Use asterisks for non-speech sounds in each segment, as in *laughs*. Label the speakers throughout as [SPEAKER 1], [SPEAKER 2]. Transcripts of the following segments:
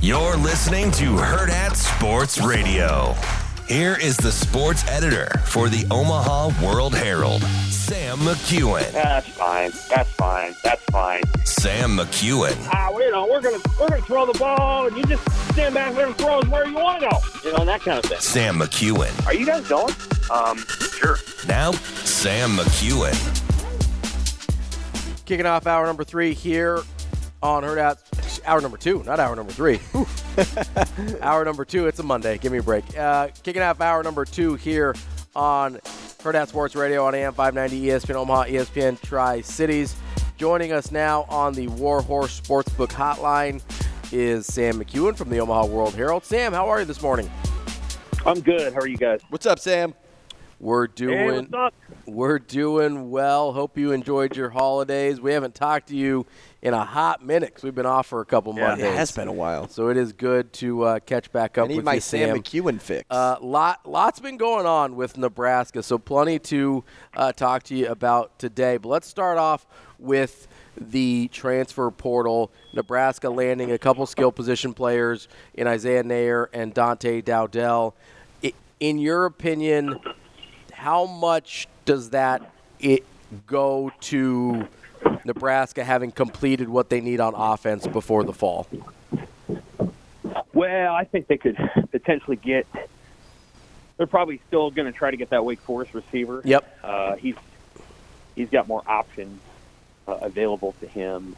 [SPEAKER 1] You're listening to Hurrdat Sports Radio. Here is the sports editor for the Omaha World Herald, Sam McKewon.
[SPEAKER 2] That's fine. That's fine. That's fine.
[SPEAKER 1] Sam McKewon.
[SPEAKER 2] Ah, you know, we're gonna we're gonna throw the ball, and you just stand back there and throw it where you want to go. You know, and that kind of thing.
[SPEAKER 1] Sam McKewon.
[SPEAKER 2] Are you guys going? Um, sure.
[SPEAKER 1] Now, Sam McKewon.
[SPEAKER 3] Kicking off hour number three here on Hurrdat. Hour number two, not hour number three. *laughs* hour number two. It's a Monday. Give me a break. Uh, kicking off hour number two here on Hurrdat Sports Radio on AM 590 ESPN Omaha, ESPN Tri Cities. Joining us now on the Warhorse Sportsbook Hotline is Sam McKewon from the Omaha World Herald. Sam, how are you this morning?
[SPEAKER 2] I'm good. How are you guys?
[SPEAKER 4] What's up, Sam?
[SPEAKER 3] We're
[SPEAKER 2] Hey,
[SPEAKER 3] doing
[SPEAKER 2] what's up?
[SPEAKER 3] we're doing well. Hope you enjoyed your holidays. We haven't talked to you in a hot minute because we've been off for a couple
[SPEAKER 2] Yeah,
[SPEAKER 3] Mondays.
[SPEAKER 4] It has been a while.
[SPEAKER 3] So it is good to uh, catch back up
[SPEAKER 4] I need
[SPEAKER 3] with
[SPEAKER 4] my
[SPEAKER 3] you,
[SPEAKER 4] Sam,
[SPEAKER 3] Sam.
[SPEAKER 4] McKewon fix.
[SPEAKER 3] Uh, lot, lots been going on with Nebraska, so plenty to uh, talk to you about today. But let's start off with the transfer portal. Nebraska landing a couple skill position players in Isaiah Neyor and Dante Dowdell. I- In your opinion, how much does that it go to Nebraska having completed what they need on offense before the fall?
[SPEAKER 2] Well, I think they could potentially get. They're probably still going to try to get that Wake Forest receiver.
[SPEAKER 3] Yep.
[SPEAKER 2] Uh, he's he's got more options uh, available to him.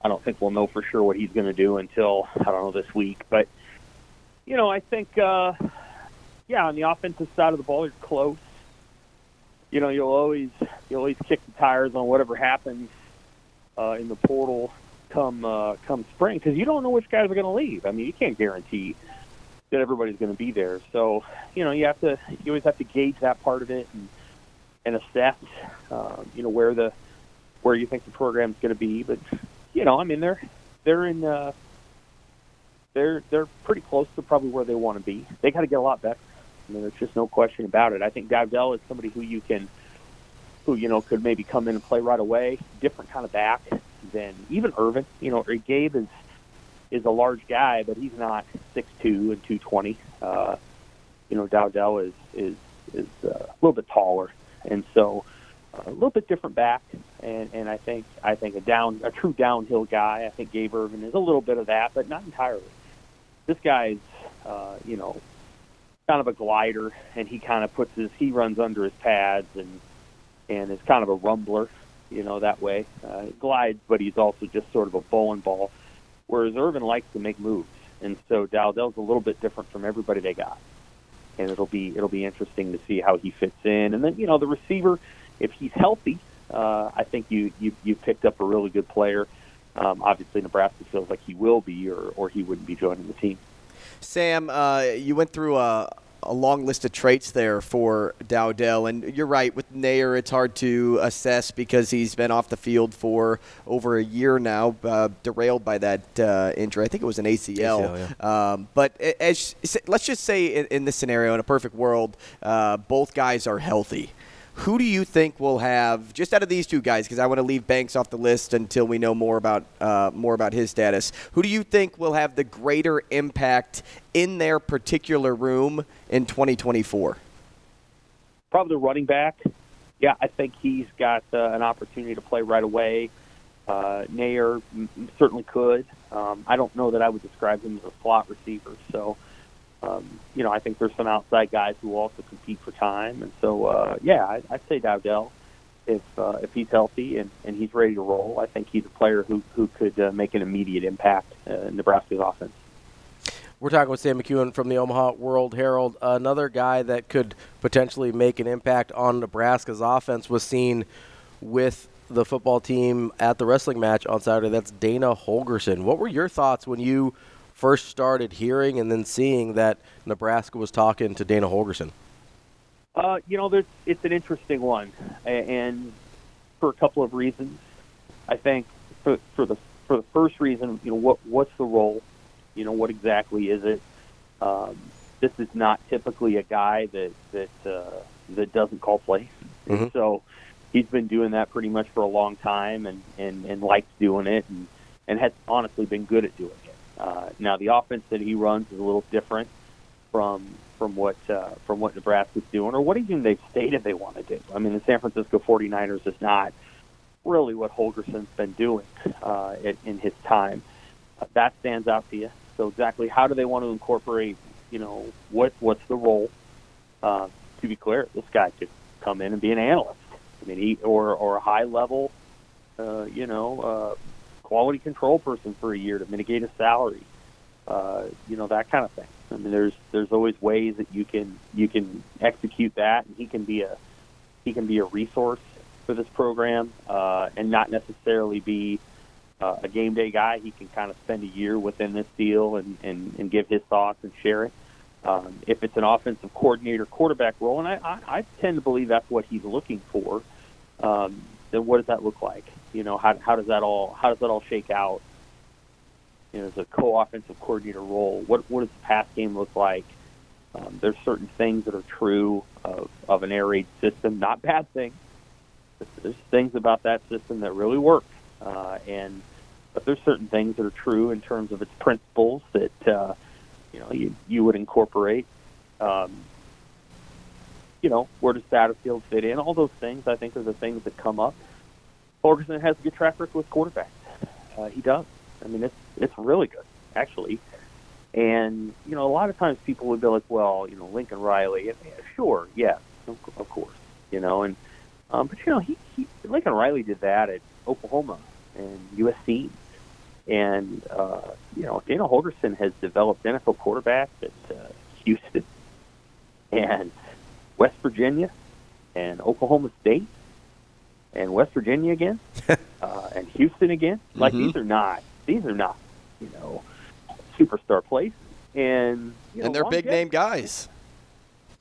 [SPEAKER 2] I don't think we'll know for sure what he's going to do until I don't know this week. But you know, I think uh, yeah, on the offensive side of the ball, you're close. You know, you'll always you'll always kick the tires on whatever happens uh, in the portal come uh, come spring because you don't know which guys are going to leave. I mean, you can't guarantee that everybody's going to be there. So you know, you have to you always have to gauge that part of it and and assess, um, you know, where the where you think the program's going to be. But you know, I mean, they're they're in uh, they're they're pretty close to probably where they want to be. They got to get a lot better. I mean, there's just no question about it. I think Dowdell is somebody who you can, who you know, could maybe come in and play right away. Different kind of back than even Ervin. You know, Gabe is is a large guy, but he's not six two and two twenty. Uh, you know, Dowdell is is is uh, a little bit taller, and so uh, a little bit different back. And and I think I think a down a true downhill guy. I think Gabe Ervin is a little bit of that, but not entirely. This guy's uh, you know kind of a glider, and he kind of puts his he runs under his pads and and is kind of a rumbler, you know that way. Uh, glides, but he's also just sort of a bowling ball. Whereas Ervin likes to make moves, and so Dowdell's a little bit different from everybody they got and it'll be it'll be interesting to see how he fits in. And then you know the receiver, if he's healthy, uh, I think you you you picked up a really good player. Um, obviously, Nebraska feels like he will be, or or he wouldn't be joining the team.
[SPEAKER 4] Sam, uh, you went through a, a long list of traits there for Dowdell, and you're right. With Neyor, it's hard to assess because he's been off the field for over a year now, uh, derailed by that uh, injury. I think it was an ACL.
[SPEAKER 3] ACL,
[SPEAKER 4] um, but as let's just say in, in this scenario, in a perfect world, uh, both guys are healthy. Who do you think will have just out of these two guys? Because I want to leave Banks off the list until we know more about uh, more about his status. Who do you think will have the greater impact in their particular room in 2024?
[SPEAKER 2] Probably the running back. Yeah, I think he's got uh, an opportunity to play right away. Uh, Neyor m- certainly could. Um, I don't know that I would describe him as a slot receiver. So, um, you know, I think there's some outside guys who also compete for time. And so, uh, yeah, I, I'd say Dowdell, if uh, if he's healthy and, and he's ready to roll, I think he's a player who who could uh, make an immediate impact uh, in Nebraska's offense.
[SPEAKER 3] We're talking with Sam McKewon from the Omaha World Herald. Another guy that could potentially make an impact on Nebraska's offense was seen with the football team at the wrestling match on Saturday. That's Dana Holgorsen. What were your thoughts when you first started hearing and then seeing that Nebraska was talking to Dana Holgorsen?
[SPEAKER 2] Uh, you know, there's, it's an interesting one, and for a couple of reasons. I think for for the for the first reason, you know, what what's the role? You know, what exactly is it? Um, this is not typically a guy that that uh, that doesn't call plays,
[SPEAKER 3] Mhm.
[SPEAKER 2] so he's been doing that pretty much for a long time and and and likes doing it and and has honestly been good at doing it. Uh, now the offense that he runs is a little different from from what uh, from what Nebraska's doing or what even they've stated they want to do. I mean, the San Francisco 49ers is not really what Holgorsen's been doing uh, in, in his time. Uh, that stands out to you. So exactly how do they want to incorporate? You know, what what's the role? Uh, to be clear, this guy could come in and be an analyst. I mean, he or or a high level, uh, you know, uh, quality control person for a year to mitigate his salary. Uh, you know that kind of thing. I mean, there's there's always ways that you can you can execute that, and he can be a he can be a resource for this program, uh, and not necessarily be uh, a game day guy. He can kind of spend a year within this deal and and, and give his thoughts and share it. Um, if it's an offensive coordinator quarterback role, and I, I, I tend to believe that's what he's looking for, um, then what does that look like? You know, how, how does that all how does that all shake out? You know, as a co-offensive coordinator role, what what does the pass game look like? Um, there's certain things that are true of, of an air raid system, not bad things. There's things about that system that really work, uh, and but there's certain things that are true in terms of its principles that. Uh, you know you you would incorporate. Um, you know, where does Satterfield fit in? All those things, I think, are the things that come up. Holgorsen has a good track record with quarterbacks. Uh, he does. I mean, it's it's really good, actually. And you know, a lot of times people would be like, "Well, you know, Lincoln Riley." And, yeah, sure, yes, of, of course, you know. And um, but you know, he, he Lincoln Riley did that at Oklahoma and USC and, uh, you know, Dana Holgorsen has developed NFL quarterbacks at uh, Houston and West Virginia and Oklahoma State and West Virginia again *laughs* uh, and Houston again. Like mm-hmm. these are not these are not you know superstar places, and you know,
[SPEAKER 4] and they're big name guys.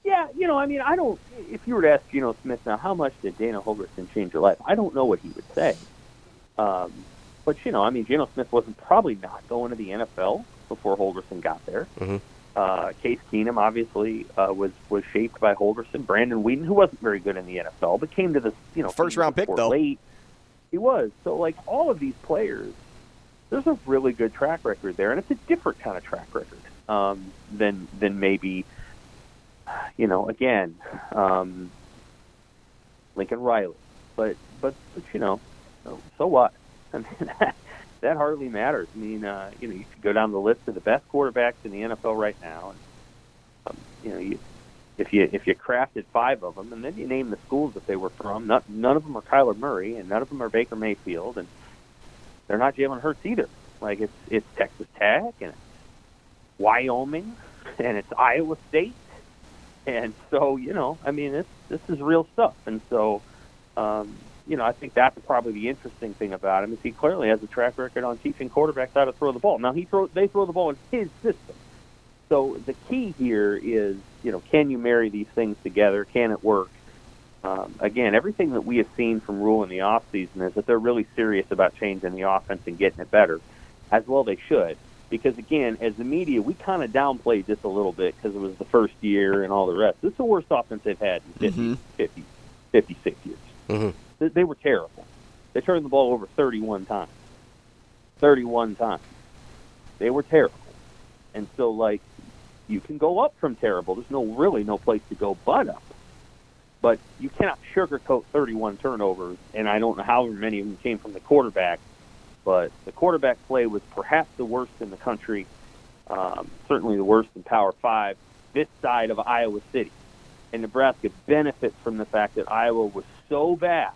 [SPEAKER 2] Yeah, you know, I mean, I don't. If you were to ask Geno Smith now, how much did Dana Holgorsen change your life? I don't know what he would say. Um, but you know, I mean, Geno Smith wasn't probably not going to the NFL before Holgorsen got there. Mm-hmm. Uh, Case Keenum obviously uh, was was shaped by Holgorsen. Brandon Weeden, who wasn't very good in the NFL, but came to the you know
[SPEAKER 4] first round pick though.
[SPEAKER 2] Late. He was so like all of these players. There's a really good track record there, and it's a different kind of track record um, than than maybe you know again um, Lincoln Riley, but but but you know so what? *laughs* I mean, that, hardly matters. I mean, uh, you know, you could go down the list of the best quarterbacks in the NFL right now, and um, you know, you, if you if you crafted five of them, and then you name the schools that they were from, not, none of them are Kyler Murray, and none of them are Baker Mayfield, and they're not Jalen Hurts either. Like it's it's Texas Tech and it's Wyoming and it's Iowa State, and so you know, I mean, this this is real stuff, and so um, you know, I think that's probably the interesting thing about him is he clearly has a track record on teaching quarterbacks how to throw the ball. Now he throw they throw the ball in his system. So the key here is, you know, can you marry these things together? Can it work? Um, again, everything that we have seen from Rhule in the offseason is that they're really serious about changing the offense and getting it better. As well they should. Because, again, as the media, we kind of downplayed this a little bit because it was the first year and all the rest. This is the worst offense they've had in 50, mm-hmm. 50 56 years. Mm-hmm they were terrible. They turned the ball over 31 times. 31 times. They were terrible. And so, like, you can go up from terrible. There's no really no place to go but up. But you cannot sugarcoat 31 turnovers, and I don't know how many of them came from the quarterback, but the quarterback play was perhaps the worst in the country, um, certainly the worst in Power Five, this side of Iowa City. And Nebraska benefits from the fact that Iowa was so bad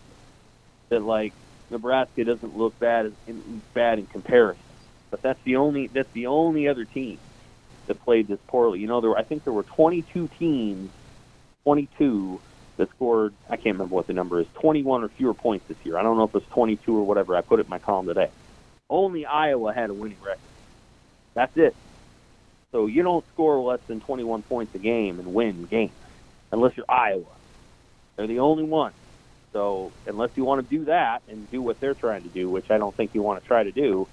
[SPEAKER 2] that like Nebraska doesn't look bad in, bad in comparison. But that's the only that's the only other team that played this poorly. You know, there were, I think there were 22 teams, 22 that scored. I can't remember what the number is. 21 or fewer points this year. I don't know if it's 22 or whatever. I put it in my column today. Only Iowa had a winning record. That's it. So you don't score less than 21 points a game and win games unless you're Iowa. They're the only one. So unless you want to do that and do what they're trying to do, which I don't think you want to try to do,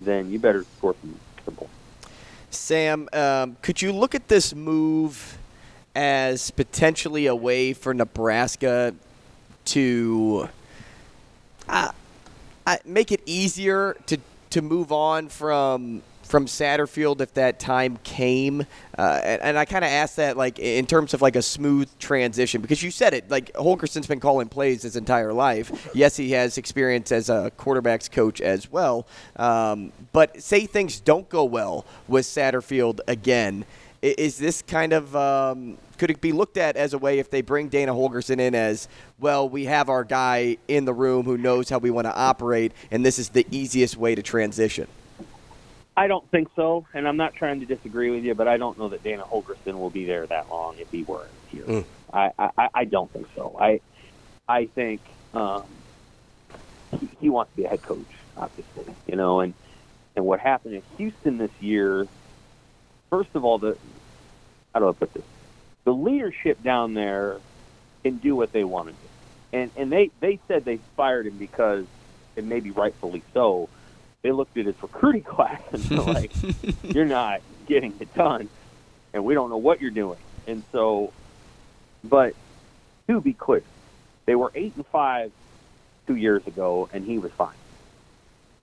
[SPEAKER 2] then you better score some, some points.
[SPEAKER 4] Sam, um, could you look at this move as potentially a way for Nebraska to uh, make it easier to to move on from from Satterfield if that time came? Uh, and, and, I kind of asked that like in terms of like a smooth transition because you said it like Holgorsen's been calling plays his entire life. Yes, he has experience as a quarterbacks coach as well. Um, but say things don't go well with Satterfield again. Is this kind of um, could it be looked at as a way if they bring Dana Holgorsen in as well? We have our guy in the room who knows how we want to operate, and this is the easiest way to transition.
[SPEAKER 2] I don't think so, and I'm not trying to disagree with you, but I don't know that Dana Holgorsen will be there that long if he weren't here. Mm. I, I I don't think so. I I think um, he, he wants to be a head coach, obviously, you know, and and what happened in Houston this year. First of all, the how do I put this? The leadership down there can do what they want to do, and and they they said they fired him because, and maybe rightfully so they looked at his recruiting *laughs* class and they're like, *laughs* "You're not getting it done, and we don't know what you're doing." And so, but to be clear, they were eight and five two years ago, and he was fine.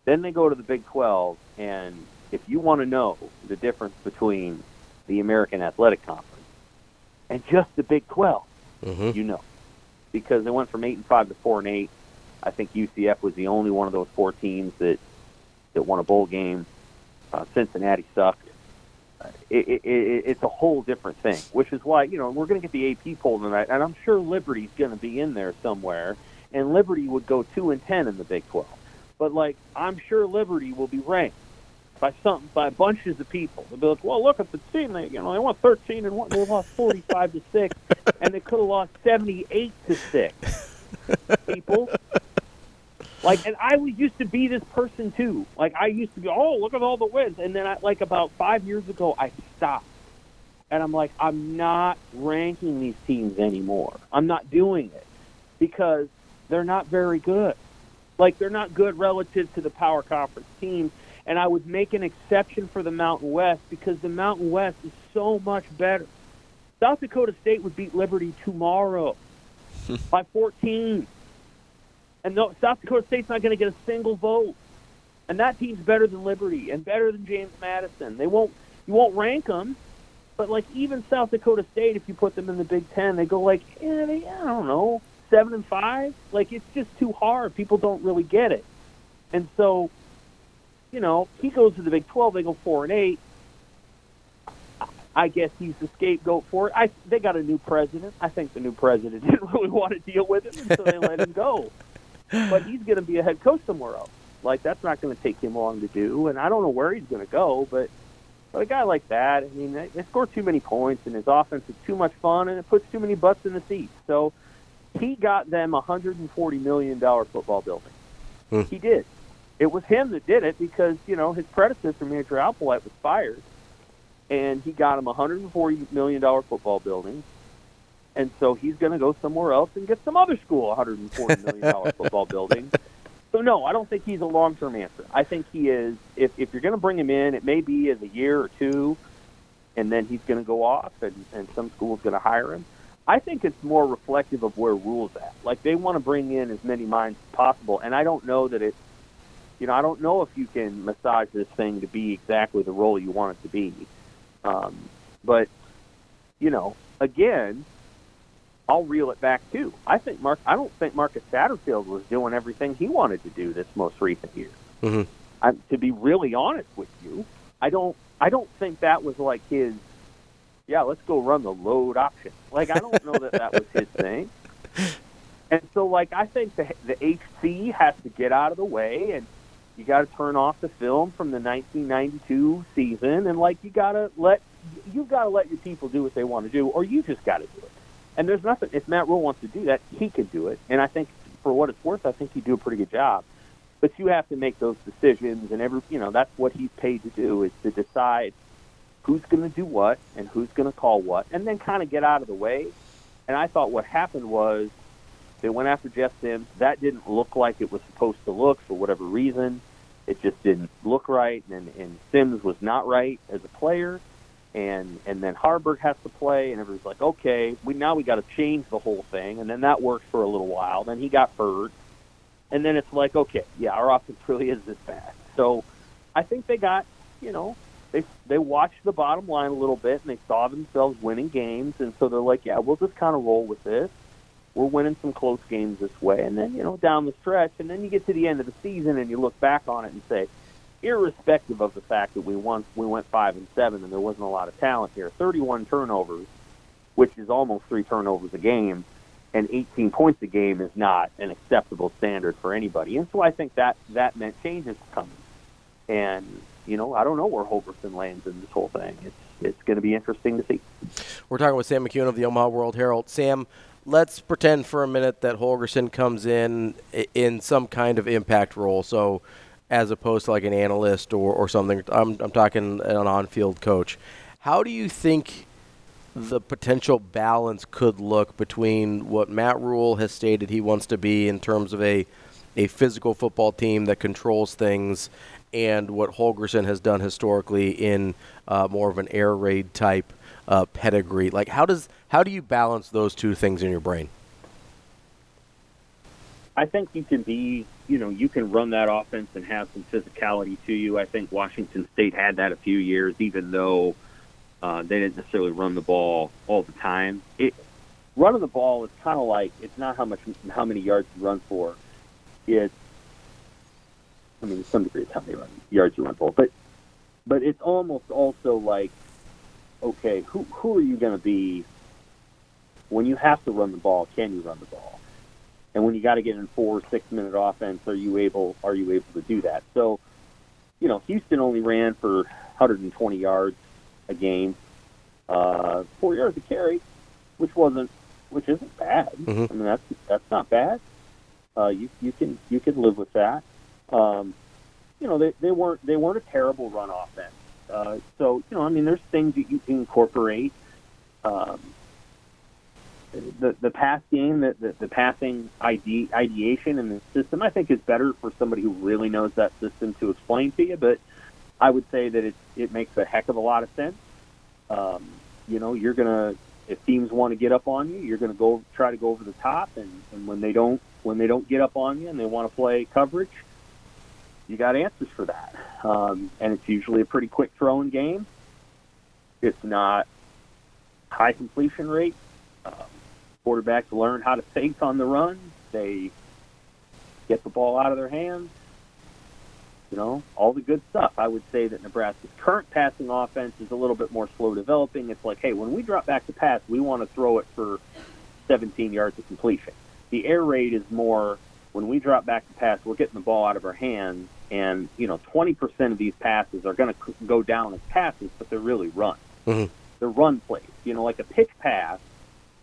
[SPEAKER 2] Then they go to the Big 12, and if you want to know the difference between the American Athletic Conference and just the Big 12, mm-hmm. you know, because they went from eight and five to four and eight. I think UCF was the only one of those four teams that that won a bowl game. Uh, Cincinnati sucked. Uh, it, it, it, it's a whole different thing, which is why you know we're going to get the AP poll tonight, and I'm sure Liberty's going to be in there somewhere, and Liberty would go two and ten in the Big 12. But like, I'm sure Liberty will be ranked by some by bunches of people. They'll be like, "Well, look at the team. They you know they won 13 and one. They lost 45 to six, and they could have lost 78 to six." *laughs* People, like, and I used to be this person too. Like, I used to be, oh, look at all the wins. And then, I, like, about five years ago, I stopped. And I'm like, I'm not ranking these teams anymore. I'm not doing it because they're not very good. Like, they're not good relative to the power conference teams. And I would make an exception for the Mountain West because the Mountain West is so much better. South Dakota State would beat Liberty tomorrow *laughs* by 14. And no, South Dakota State's not going to get a single vote. And that team's better than Liberty and better than James Madison. They won't you won't rank them, but like even South Dakota State, if you put them in the Big Ten, they go like eh, they, I don't know seven and five. Like it's just too hard. People don't really get it. And so, you know, he goes to the Big Twelve. They go four and eight. I guess he's the scapegoat for it. I they got a new president. I think the new president *laughs* didn't really want to deal with it, and so they let him go but he's going to be a head coach somewhere else. Like that's not going to take him long to do, and I don't know where he's going to go. But but a guy like that, I mean, they, they score too many points, and his offense is too much fun, and it puts too many butts in the seats. So he got them a hundred and forty million dollar football building. Hmm. He did. It was him that did it because you know his predecessor, Major Applewhite, was fired, and he got him a hundred and forty million dollar football building and so he's going to go somewhere else and get some other school a hundred and forty million dollar *laughs* football building. So no, I don't think he's a long term answer. I think he is. If if you're going to bring him in, it may be as a year or two, and then he's going to go off, and and some school's going to hire him. I think it's more reflective of where Rhule's at. Like they want to bring in as many minds as possible, and I don't know that it. You know, I don't know if you can massage this thing to be exactly the role you want it to be. Um, but you know, again, I'll reel it back too. I think Mark. I don't think Marcus Satterfield was doing everything he wanted to do this most recent year. Mm-hmm. I, to be really honest with you, I don't. I don't think that was like his. Yeah, let's go run the load option. Like I don't know that that was his *laughs* thing. And so, like I think the the HC has to get out of the way, and you got to turn off the film from the 1992 season, and like you got to let you got to let your people do what they want to do, or you just got to do it. And there's nothing. If Matt Rhule wants to do that, he can do it. And I think, for what it's worth, I think he'd do a pretty good job. But you have to make those decisions, and every you know that's what he's paid to do is to decide who's going to do what and who's going to call what, and then kind of get out of the way. And I thought what happened was they went after Jeff Sims. That didn't look like it was supposed to look for whatever reason. It just didn't look right, and, and Sims was not right as a player and and then Haarberg has to play, and everybody's like, okay, we now we got to change the whole thing, and then that worked for a little while. Then he got hurt, and then it's like, okay, yeah, our offense *laughs* really is this bad. So I think they got, you know, they they watched the bottom line a little bit, and they saw themselves winning games, and so they're like, yeah, we'll just kind of roll with this. We're winning some close games this way, and then you know down the stretch, and then you get to the end of the season, and you look back on it and say, irrespective of the fact that we won, we went five and seven, and there wasn't a lot of talent here. 31 turnovers, which is almost three turnovers a game, and 18 points a game is not an acceptable standard for anybody. And so I think that that meant changes coming. And you know, I don't know where Holgorsen lands in this whole thing. It's it's going to be interesting to see.
[SPEAKER 3] We're talking with Sam McKewon of the Omaha World Herald. Sam, let's pretend for a minute that Holgorsen comes in in some kind of impact role. So, as opposed to like an analyst or, or something, I'm, I'm talking an on field coach. How do you think the potential balance could look between what Matt Rhule has stated he wants to be in terms of a, a physical football team that controls things and what Holgorsen has done historically in uh, more of an air raid type uh, pedigree? Like, how does how do you balance those two things in your brain?
[SPEAKER 2] I think you can be, you know, you can run that offense and have some physicality to you. I think Washington State had that a few years, even though uh, they didn't necessarily run the ball all the time. It, running the ball is kind of like it's not how much how many yards you run for. It's I mean, to some degree, it's how many yards you run for, but but it's almost also like, okay, who who are you going to be when you have to run the ball? Can you run the ball? And when you got to get in four, six minute offense, are you able are you able to do that? So, you know, Houston only ran for 120 yards a game, uh, four yards a carry, which wasn't which isn't bad.
[SPEAKER 3] Mhm.
[SPEAKER 2] I mean, that's that's not bad. Uh, you you can you can live with that. Um, you know, they, they weren't they weren't a terrible run offense. Uh, so you know, I mean, there's things that you can incorporate. Um, the the pass game, the, the, the passing ide- ideation in the system, I think is better for somebody who really knows that system to explain to you. But I would say that it it makes a heck of a lot of sense. Um, you know, you're gonna if teams want to get up on you, you're gonna go try to go over the top, and, and when they don't when they don't get up on you and they want to play coverage, you got answers for that. Um, and it's usually a pretty quick throwing game. It's not high completion rate. Um, quarterbacks learn how to think on the run. They get the ball out of their hands. You know, all the good stuff. I would say that Nebraska's current passing offense is a little bit more slow developing. It's like, hey, when we drop back to pass, we want to throw it for 17 yards of completion. The air raid is more when we drop back to pass, we're getting the ball out of our hands, and you know, 20% of these passes are going to go down as passes, but they're really runs.
[SPEAKER 3] Mhm.
[SPEAKER 2] They're run plays. You know, like a pitch pass,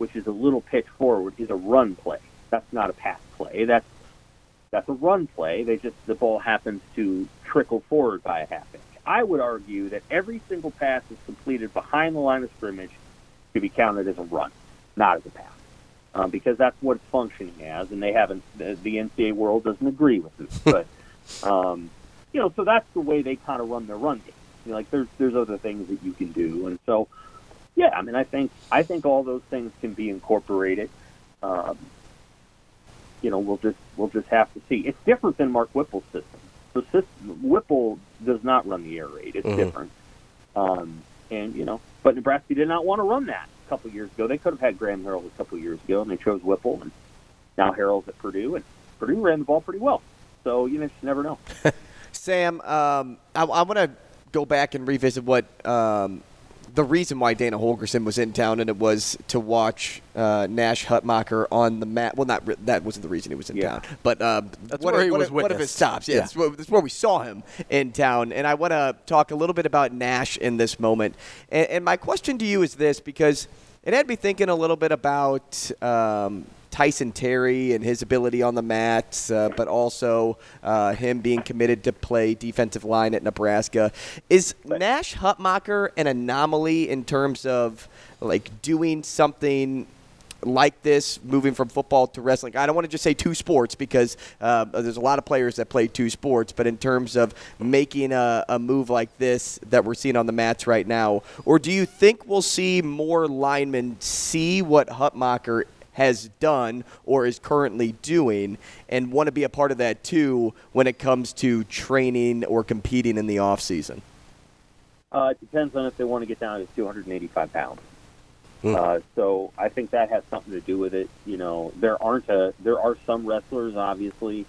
[SPEAKER 2] which is a little pitch forward, is a run play. That's not a pass play. That's that's a run play. They just the ball happens to trickle forward by a half inch. I would argue that every single pass is completed behind the line of scrimmage to be counted as a run, not as a pass um, because that's what it's functioning as, and they haven't. The, the NCAA world doesn't agree with this, *laughs* but um, you know, so that's the way they kind of run their run game. You know, like there's there's other things that you can do, and so yeah, I mean, I think I think all those things can be incorporated. Um, you know, we'll just we'll just have to see. It's different than Mark Whipple's system. The system Whipple does not run the air raid. It's
[SPEAKER 3] Mhm.
[SPEAKER 2] different. Um, and you know, but Nebraska did not want to run that a couple years ago. They could have had Graham Harrell a couple years ago, and they chose Whipple, and now Harrell's at Purdue, and Purdue ran the ball pretty well. So you just never know. *laughs*
[SPEAKER 4] Sam, um, I, I want to go back and revisit what um, the reason why Dana Holgorsen was in town, and it was to watch uh, Nash Hutmacher on the mat. Well, not re- that wasn't the reason he was in
[SPEAKER 2] Yeah.
[SPEAKER 4] town, but um,
[SPEAKER 3] That's
[SPEAKER 4] one,
[SPEAKER 3] where
[SPEAKER 4] of,
[SPEAKER 3] he
[SPEAKER 4] one
[SPEAKER 3] was
[SPEAKER 4] of- one of his stops. Yeah,
[SPEAKER 3] Yeah.
[SPEAKER 4] That's, where, that's where we saw him in town, and I want to talk a little bit about Nash in this moment. And, and my question to you is this, because it had me thinking a little bit about. Um, Tyson Terry and his ability on the mats, uh, but also uh, him being committed to play defensive line at Nebraska. Is Nash Hutmacher an anomaly in terms of like doing something like this, moving from football to wrestling? I don't want to just say two sports because uh, there's a lot of players that play two sports, but in terms of making a, a move like this that we're seeing on the mats right now, or do you think we'll see more linemen see what Hutmacher has done or is currently doing and want to be a part of that too when it comes to training or competing in the off season?
[SPEAKER 2] Uh, it depends on if they want to get down to 285 pounds.
[SPEAKER 3] Hmm.
[SPEAKER 2] Uh, so I think that has something to do with it. You know, there aren't a there are some wrestlers obviously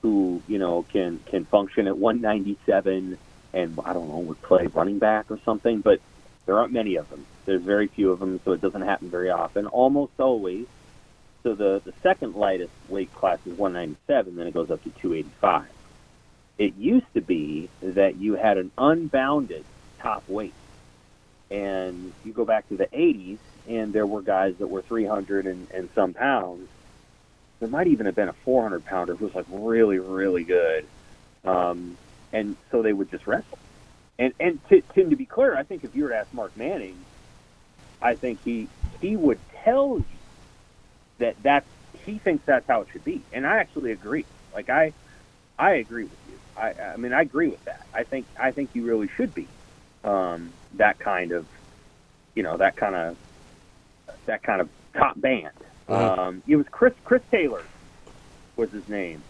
[SPEAKER 2] who you know can can function at 197 and I don't know would play running back or something, but there aren't many of them. There's very few of them, so it doesn't happen very often. Almost always. So the the second lightest weight class is 197, then it goes up to 285. It used to be that you had an unbounded top weight and you go back to the 80s, and there were guys that were 300 and, and some pounds. There might even have been a 400 pounder who was like really, really good. Um, and so they would just wrestle. And and to, Tim, to be clear, I think if you were to ask Mark Manning, I think he he would tell you that that's he thinks that's how it should be. And I actually agree. Like I I agree with you. I I mean I agree with that. I think I think you really should be um, that kind of, you know, that kind of, that kind of top band.
[SPEAKER 3] Uh-huh.
[SPEAKER 2] Um, it was Chris Chris Taylor was his name,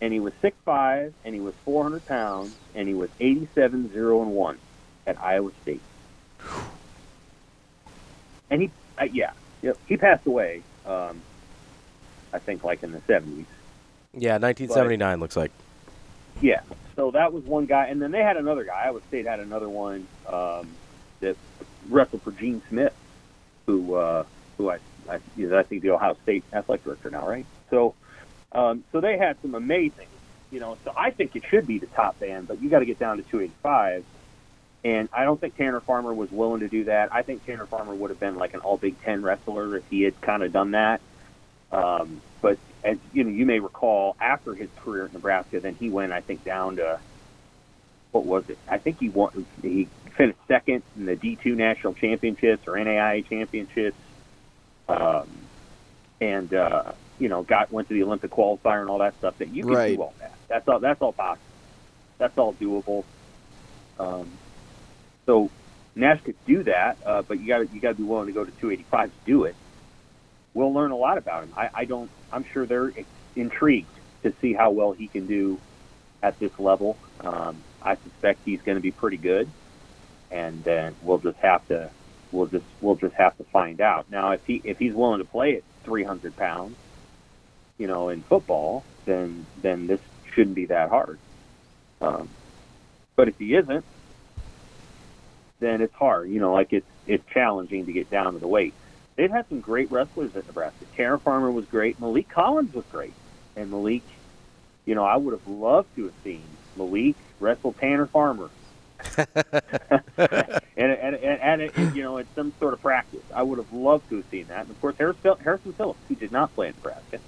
[SPEAKER 2] and he was six five, and he was 400 pounds, and he was 87 0 and one at Iowa State. And he, uh, yeah, yep, he passed away. Um, I think like in the 70s.
[SPEAKER 3] Yeah, 1979 looks like.
[SPEAKER 2] Yeah. So that was one guy, and then they had another guy. Iowa State had another one um, that wrestled for Gene Smith, who uh, who I I, is I think the Ohio State athletic director now, right? So um, so they had some amazing, you know. So I think it should be the top band, but you got to get down to 285. And I don't think Tanner Farmer was willing to do that. I think Tanner Farmer would have been like an All Big Ten wrestler if he had kind of done that. Um, but as you know, you may recall, after his career at Nebraska, then he went, I think, down to what was it? I think he won. He finished second in the D2 national championships or NAIA championships, um, and uh, you know, got went to the Olympic qualifier and all that stuff. That you can
[SPEAKER 4] Right.
[SPEAKER 2] do all that. That's all. That's all possible. That's all doable. Um, so Nash could do that, uh, but you got you got to be willing to go to 285 to do it. We'll learn a lot about him. I, I don't. I'm sure they're intrigued to see how well he can do at this level. Um, I suspect he's going to be pretty good, and then we'll just have to we'll just we'll just have to find out. Now, if he if he's willing to play at 300 pounds, you know, in football, then then this shouldn't be that hard. Um, but if he isn't, then it's hard. You know, like it's it's challenging to get down to the weight. They've had some great wrestlers at Nebraska. Tanner Farmer was great. Malik Collins was great, and Malik, you know, I would have loved to have seen Malik wrestle Tanner Farmer. *laughs* and, and, and, and it, you know, in some sort of practice, I would have loved to have seen that. And of course, Harris, Phil- Harrison Phillips, who did not play in Nebraska,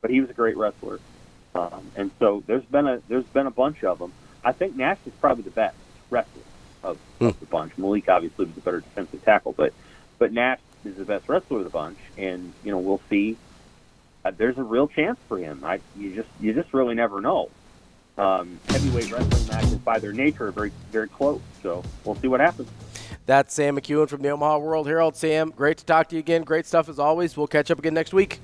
[SPEAKER 2] but he was a great wrestler. Um, and so there's been a there's been a bunch of them. I think Nash is probably the best wrestler of, of the bunch. Malik obviously was a better defensive tackle, but but Nash is the best wrestler of the bunch, and you know we'll see. Uh, there's a real chance for him. I you just you just really never know. Um, heavyweight wrestling matches by their nature are very very close, so we'll see what happens.
[SPEAKER 3] That's Sam McKewon from the Omaha World Herald. Sam, great to talk to you again. Great stuff as always. We'll catch up again next week.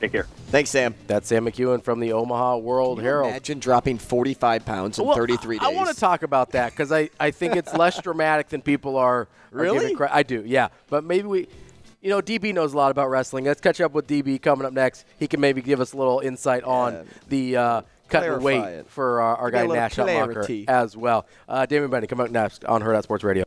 [SPEAKER 2] Take care.
[SPEAKER 4] Thanks, Sam.
[SPEAKER 3] That's Sam McKewon from the Omaha World
[SPEAKER 4] Can you
[SPEAKER 3] Herald.
[SPEAKER 4] Imagine dropping 45 pounds in
[SPEAKER 3] Well,
[SPEAKER 4] 33 days.
[SPEAKER 3] I, want to talk about that because I, I think it's less *laughs* dramatic than people are, are
[SPEAKER 4] Really?
[SPEAKER 3] giving credit. I do, yeah. But maybe we, you know, DB knows a lot about wrestling. Let's catch up with DB coming up next. He can maybe give us a little insight
[SPEAKER 4] Yeah.
[SPEAKER 3] on the uh, cut and weight
[SPEAKER 4] it.
[SPEAKER 3] for our, our guy Nash Hutmacher
[SPEAKER 4] clarity.
[SPEAKER 3] as well. Uh, Damon Benning coming up next on Hurrdat Sports Radio.